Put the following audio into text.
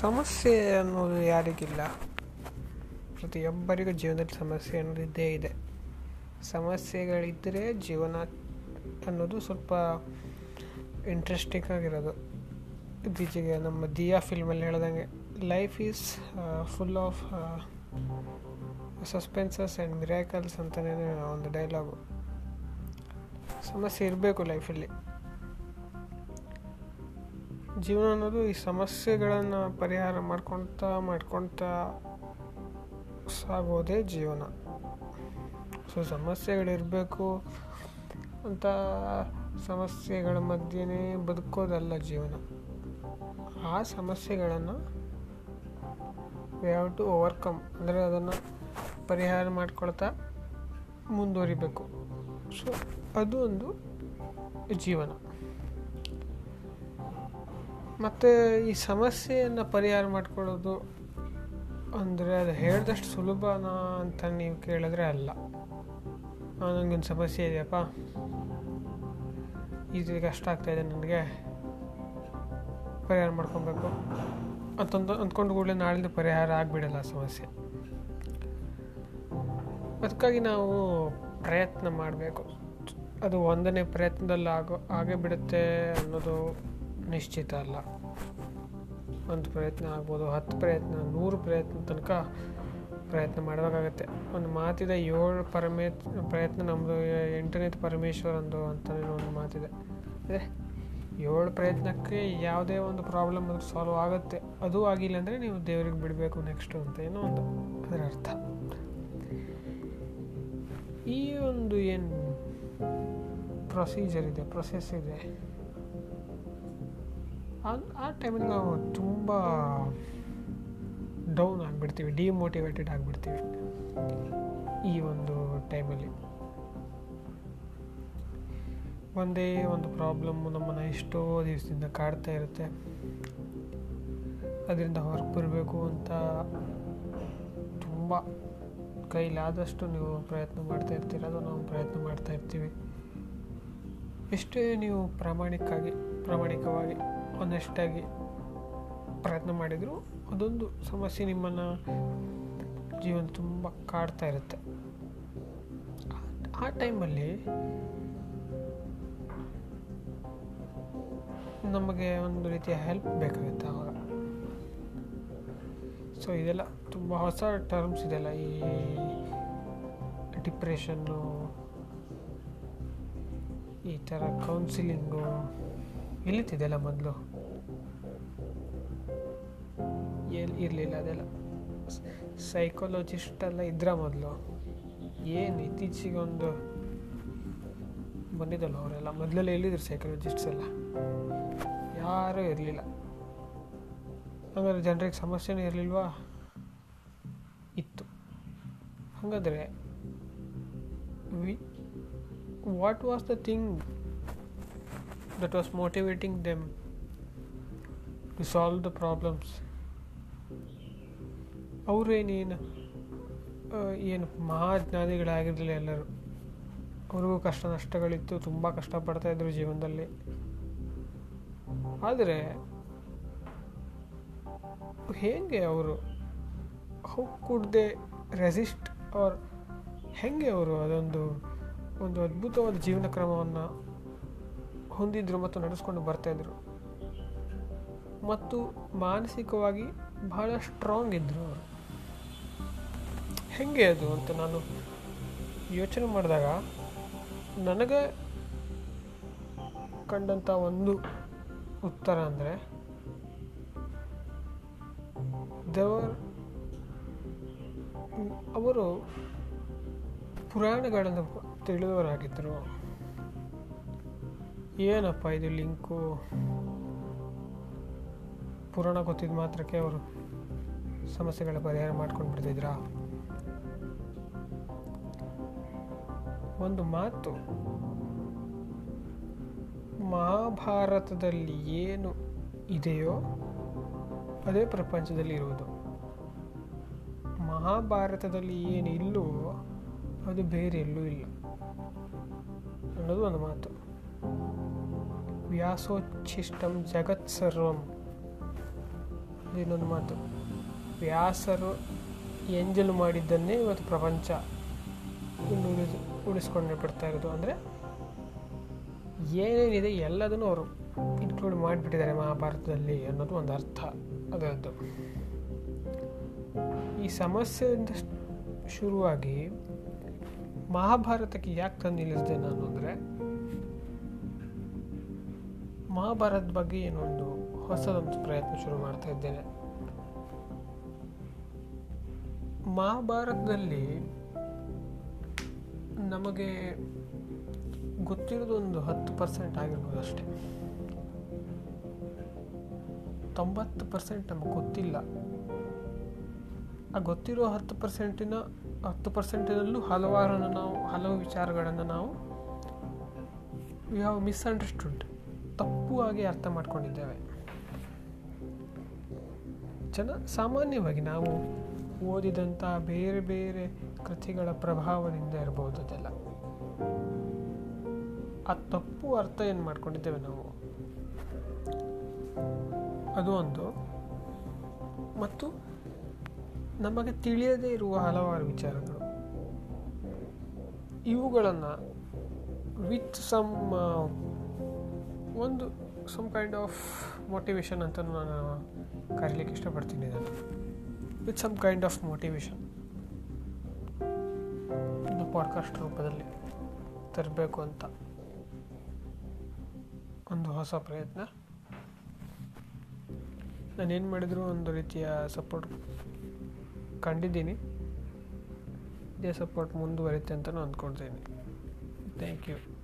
ಸಮಸ್ಯೆ ಅನ್ನೋದು ಯಾರಿಗಿಲ್ಲ. ಪ್ರತಿಯೊಬ್ಬರಿಗೂ ಜೀವನದಲ್ಲಿ ಸಮಸ್ಯೆ ಅನ್ನೋದು ಇದ್ದೇ ಇದೆ. ಸಮಸ್ಯೆಗಳಿದ್ದರೆ ಜೀವನ ಅನ್ನೋದು ಸ್ವಲ್ಪ ಇಂಟ್ರೆಸ್ಟಿಂಗ್ ಆಗಿರೋದು. ಇತ್ತೀಚೆಗೆ ನಮ್ಮ ದಿಯಾ ಫಿಲ್ಮಲ್ಲಿ ಹೇಳ್ದಂಗೆ life is full of suspenses and miracles ಅಂತಲೇ ಒಂದು ಡೈಲಾಗು ಸಮಸ್ಯೆ ಇರಬೇಕು ಲೈಫಲ್ಲಿ ಜೀವನ ಅನ್ನೋದು ಈ ಸಮಸ್ಯೆಗಳನ್ನು ಪರಿಹಾರ ಮಾಡ್ಕೊಳ್ತಾ ಮಾಡ್ಕೊಳ್ತಾ ಸಾಗೋದೇ ಜೀವನ. ಸೊ ಸಮಸ್ಯೆಗಳಿರಬೇಕು ಅಂತ ಸಮಸ್ಯೆಗಳ ಮಧ್ಯೆನೇ ಬದುಕೋದಲ್ಲ ಜೀವನ. ಆ ಸಮಸ್ಯೆಗಳನ್ನು ಯಾವ ಟು ಓವರ್ಕಮ್ ಅಂದರೆ ಅದನ್ನು ಪರಿಹಾರ ಮಾಡ್ಕೊಳ್ತಾ ಮುಂದುವರಿಬೇಕು. ಸೊ ಅದು ಒಂದು ಜೀವನ. ಮತ್ತು ಈ ಸಮಸ್ಯೆಯನ್ನು ಪರಿಹಾರ ಮಾಡ್ಕೊಳ್ಳೋದು ಅಂದರೆ ಅದು ಹೇಳಿದಷ್ಟು ಸುಲಭನಾ ಅಂತ ನೀವು ಕೇಳಿದ್ರೆ ಅಲ್ಲ. ನನಗೊಂದು ಸಮಸ್ಯೆ ಇದೆಯಪ್ಪ. ಇದು ಕಷ್ಟ ಆಗ್ತಾಯಿದೆ ನನಗೆ. ಪರಿಹಾರ ಮಾಡ್ಕೊಬೇಕು. ಅಂತಂದು ಅಂದ್ಕೊಂಡು ಕೂಡಲೇ ನಾಳಿಂದ ಪರಿಹಾರ ಆಗಿಬಿಡಲ್ಲ ಸಮಸ್ಯೆ. ಅದಕ್ಕಾಗಿ ನಾವು ಪ್ರಯತ್ನ ಮಾಡಬೇಕು. ಅದು ಒಂದನೇ ಪ್ರಯತ್ನದಲ್ಲಿ ಆಗೋ ಆಗೇ ಬಿಡುತ್ತೆ ಅನ್ನೋದು ನಿಶ್ಚಿತ ಅಲ್ಲ. ಒಂದು ಪ್ರಯತ್ನ ಆಗ್ಬೋದು, ಹತ್ತು ಪ್ರಯತ್ನ, ನೂರು ಪ್ರಯತ್ನ ತನಕ ಪ್ರಯತ್ನ ಮಾಡಬೇಕಾಗತ್ತೆ. ಒಂದು ಮಾತಿದೆ, ಏಳು ಪರಮೇ ಪ್ರಯತ್ನ ನಮ್ಮದು ಎಂಟನೇ ಪರಮೇಶ್ವರಂದು ಅಂತಲೇ ಒಂದು ಮಾತಿದೆ. ಅದೇ ಏಳು ಪ್ರಯತ್ನಕ್ಕೆ ಯಾವುದೇ ಒಂದು ಪ್ರಾಬ್ಲಮ್ ಅದು ಸಾಲ್ವ್ ಆಗುತ್ತೆ. ಅದು ಆಗಿಲ್ಲ ಅಂದರೆ ನೀವು ದೇವ್ರಿಗೆ ಬಿಡಬೇಕು ನೆಕ್ಸ್ಟು ಅಂತ ಏನೋ ಒಂದು ಅದರ ಅರ್ಥ. ಈ ಒಂದು ಏನು ಪ್ರೊಸೀಜರ್ ಇದೆ ಪ್ರೊಸೆಸ್ ಇದೆ ಆ ಟೈಮಲ್ಲಿ ನಾವು ತುಂಬ ಡೌನ್ ಆಗಿಬಿಡ್ತೀವಿ ಡಿಮೋಟಿವೇಟೆಡ್ ಆಗಿಬಿಡ್ತೀವಿ ಈ ಒಂದು ಟೈಮಲ್ಲಿ ಒಂದೇ ಒಂದು ಪ್ರಾಬ್ಲಮ್ಮು ನಮ್ಮನ್ನು ಎಷ್ಟೋ ದಿವಸದಿಂದ ಕಾಡ್ತಾ ಇರುತ್ತೆ. ಅದರಿಂದ ಹೊರಗೆ ಬರಬೇಕು ಅಂತ ತುಂಬ ಕೈಲಾದಷ್ಟು ನೀವು ಪ್ರಯತ್ನ ಮಾಡ್ತಾ ಇರ್ತೀರ, ಅದು ನಾವು ಪ್ರಯತ್ನ ಮಾಡ್ತಾ ಇರ್ತೀವಿ. ಎಷ್ಟೇ ನೀವು ಪ್ರಾಮಾಣಿಕವಾಗಿ ಪ್ರಾಮಾಣಿಕವಾಗಿ ಆನೆಸ್ಟಾಗಿ ಪ್ರಯತ್ನ ಮಾಡಿದರು. ಅದೊಂದು ಸಮಸ್ಯೆ ನಿಮ್ಮನ್ನು ಜೀವನ ತುಂಬ ಕಾಡ್ತಾ ಇರುತ್ತೆ. ಆ ಟೈಮಲ್ಲಿ ನಮಗೆ ಒಂದು ರೀತಿಯ ಹೆಲ್ಪ್ ಬೇಕಾಗುತ್ತೆ ಆವಾಗ. ಸೊ ಇದೆಲ್ಲ ತುಂಬ ಹೊಸ ಟರ್ಮ್ಸ್ ಇದೆಲ್ಲ. ಈ ಡಿಪ್ರೆಷನ್ನು ಈ ಥರ ಕೌನ್ಸಿಲಿಂಗು ಎಲ್ಲಿತ್ತಿದೆಲ್ಲ ಮೊದಲು? ಇರಲಿಲ್ಲ ಅದೆಲ್ಲ. ಸೈಕಾಲಜಿಸ್ಟ್ ಎಲ್ಲ ಇದ್ರ ಮೊದಲು. ಏನು ಇತ್ತೀಚೆಗೆ ಒಂದು ಬಂದಿದ್ದಲ್ಲ ಅವರೆಲ್ಲ. ಮೊದಲೆಲ್ಲ ಹೇಳಿದ್ರು ಸೈಕಾಲಜಿಸ್ಟ್ಸ್ ಎಲ್ಲ? ಯಾರೂ ಇರಲಿಲ್ಲ. ಹಾಗಾದ್ರೆ ಜನರಿಗೆ ಸಮಸ್ಯೆನೂ ಇರಲಿಲ್ವಾ? ಇತ್ತು. ಹಾಗಾದರೆ we what was the thing that was motivating them to solve the problems ಅವರೇನೇನು ಏನು ಮಹಾಜ್ಞಾನಿಗಳಾಗಿರಲಿಲ್ಲ ಎಲ್ಲರೂ. ಅವ್ರಿಗೂ ಕಷ್ಟ ನಷ್ಟಗಳಿತ್ತು, ತುಂಬ ಕಷ್ಟಪಡ್ತಾಯಿದ್ರು ಜೀವನದಲ್ಲಿ. ಆದರೆ, ಹೇಗೆ ಅವರು ಹೌ ಕುಡ್ ದೇ ರೆಸಿಸ್ಟ್ ಅವ್ರ ಹೇಗೆ ಅವರು ಅದೊಂದು, ಒಂದು ಅದ್ಭುತವಾದ ಜೀವನ ಕ್ರಮವನ್ನು ಹೊಂದಿದ್ರು ಮತ್ತು ನಡೆಸ್ಕೊಂಡು ಬರ್ತಾಯಿದ್ರು ಮತ್ತು ಮಾನಸಿಕವಾಗಿ ಬಹಳ ಸ್ಟ್ರಾಂಗ್ ಇದ್ದರು ಅವರು. ಹೇಗೆ ಅದು ಅಂತ ನಾನು ಯೋಚನೆ ಮಾಡಿದಾಗ ನನಗೆ ಕಂಡಂಥ ಒಂದು ಉತ್ತರ ಅಂದರೆ ದೇವರ್ ಅವರು ಪುರಾಣಗಳನ್ನು ತಿಳಿದವರಾಗಿದ್ದರು. ಏನಪ್ಪ ಇದು ಲಿಂಕು? ಪುರಾಣ ಗೊತ್ತಿದ್ದ ಮಾತ್ರಕ್ಕೆ ಅವರು ಸಮಸ್ಯೆಗಳ ಪರಿಹಾರ ಮಾಡ್ಕೊಂಡು ಬಿಡ್ತಿದ್ರಾ ಒಂದು ಮಾತು. ಮಹಾಭಾರತದಲ್ಲಿ ಏನು ಇದೆಯೋ ಅದೇ ಪ್ರಪಂಚದಲ್ಲಿ ಇರುವುದು. ಮಹಾಭಾರತದಲ್ಲಿ ಏನು ಇಲ್ಲವೋ ಅದು ಬೇರೆ ಎಲ್ಲೂ ಇಲ್ಲ. ಅನ್ನೋದು ಒಂದು ಮಾತು. ವ್ಯಾಸೋಚ್ಛಿಷ್ಟಂ ಜಗತ್ ಸರ್ವಂ. ಇನ್ನೊಂದು ಮಾತು. ವ್ಯಾಸರು ಎಂಜಲು ಮಾಡಿದ್ದನ್ನೇ ಇವತ್ತು ಪ್ರಪಂಚ. ಇನ್ನು ಉಳಿಸ್ ಉಳಿಸ್ಕೊಂಡು ಬಿಡ್ತಾ ಇರೋದು ಅಂದರೆ ಏನೇನಿದೆ ಎಲ್ಲದನ್ನು ಅವರು ಇನ್ಕ್ಲೂಡ್ ಮಾಡಿಬಿಟ್ಟಿದ್ದಾರೆ ಮಹಾಭಾರತದಲ್ಲಿ ಅನ್ನೋದು ಒಂದು ಅರ್ಥ. ಅದರದ್ದು. ಈ ಸಮಸ್ಯೆಯಿಂದ ಶುರುವಾಗಿ ಮಹಾಭಾರತಕ್ಕೆ ಯಾಕೆ ತಂದು ನಿಲ್ಲಿಸಿದೆ ನಾನು ಅಂದರೆ ಮಹಾಭಾರತದ ಬಗ್ಗೆ ಏನೊಂದು ಹೊಸದೊಂದು ಪ್ರಯತ್ನ ಶುರು ಮಾಡ್ತಾ ಇದ್ದೇನೆ. ಮಹಾಭಾರತದಲ್ಲಿ ನಮಗೆ ಗೊತ್ತಿರೋದು ಒಂದು ಹತ್ತು ಪರ್ಸೆಂಟ್ ಆಗಿರ್ಬೋದು ಅಷ್ಟೇ. ತೊಂಬತ್ತು ಪರ್ಸೆಂಟ್ ನಮಗೆ ಗೊತ್ತಿಲ್ಲ. ಆ ಗೊತ್ತಿರೋ ಹತ್ತು ಪರ್ಸೆಂಟಿನ, ಹತ್ತು ಪರ್ಸೆಂಟಿನಲ್ಲೂ ಹಲವಾರನ್ನು ನಾವು, ಹಲವು ವಿಚಾರಗಳನ್ನು ನಾವು ವಿ ಹ್ಯಾವ್ ತಪ್ಪು ಆಗಿ ಅರ್ಥ ಮಾಡ್ಕೊಂಡಿದ್ದೇವೆ. ಜನ ಸಾಮಾನ್ಯವಾಗಿ ನಾವು ಓದಿದಂಥ ಬೇರೆ ಬೇರೆ ಕೃತಿಗಳ ಪ್ರಭಾವದಿಂದ ಇರಬಹುದು ಅದೆಲ್ಲ. ಆ ತಪ್ಪು ಅರ್ಥ ಏನು ಮಾಡ್ಕೊಂಡಿದ್ದೇವೆ ನಾವು? ಅದು ಒಂದು. ಮತ್ತು ನಮಗೆ ತಿಳಿಯದೇ ಇರುವ ಹಲವಾರು ವಿಚಾರಗಳು. ಇವುಗಳನ್ನು ವಿತ್ ಸಮ್ ಒಂದು ಸಮ್ ಕೈಂಡ್ ಆಫ್ ಮೋಟಿವೇಶನ್ ಅಂತ ನಾನು ಕರೀಲಿಕ್ಕೆ ಇಷ್ಟಪಡ್ತೀನಿ ಇದನ್ನು. With some kind of motivation ಇದು ಪಾಡ್ಕಾಸ್ಟ್ ರೂಪದಲ್ಲಿ ತರಬೇಕು ಅಂತ ಒಂದು ಹೊಸ ಪ್ರಯತ್ನ. ನಾನೇನು ಮಾಡಿದರೂ ಒಂದು ರೀತಿಯ ಸಪೋರ್ಟ್ ಕಂಡಿದ್ದೀನಿ. ಇದೇ ಸಪೋರ್ಟ್ ಮುಂದುವರಿತೆ ಅಂತ ನಾನು ಅಂದ್ಕೊಳ್ತೀನಿ ಥ್ಯಾಂಕ್ ಯು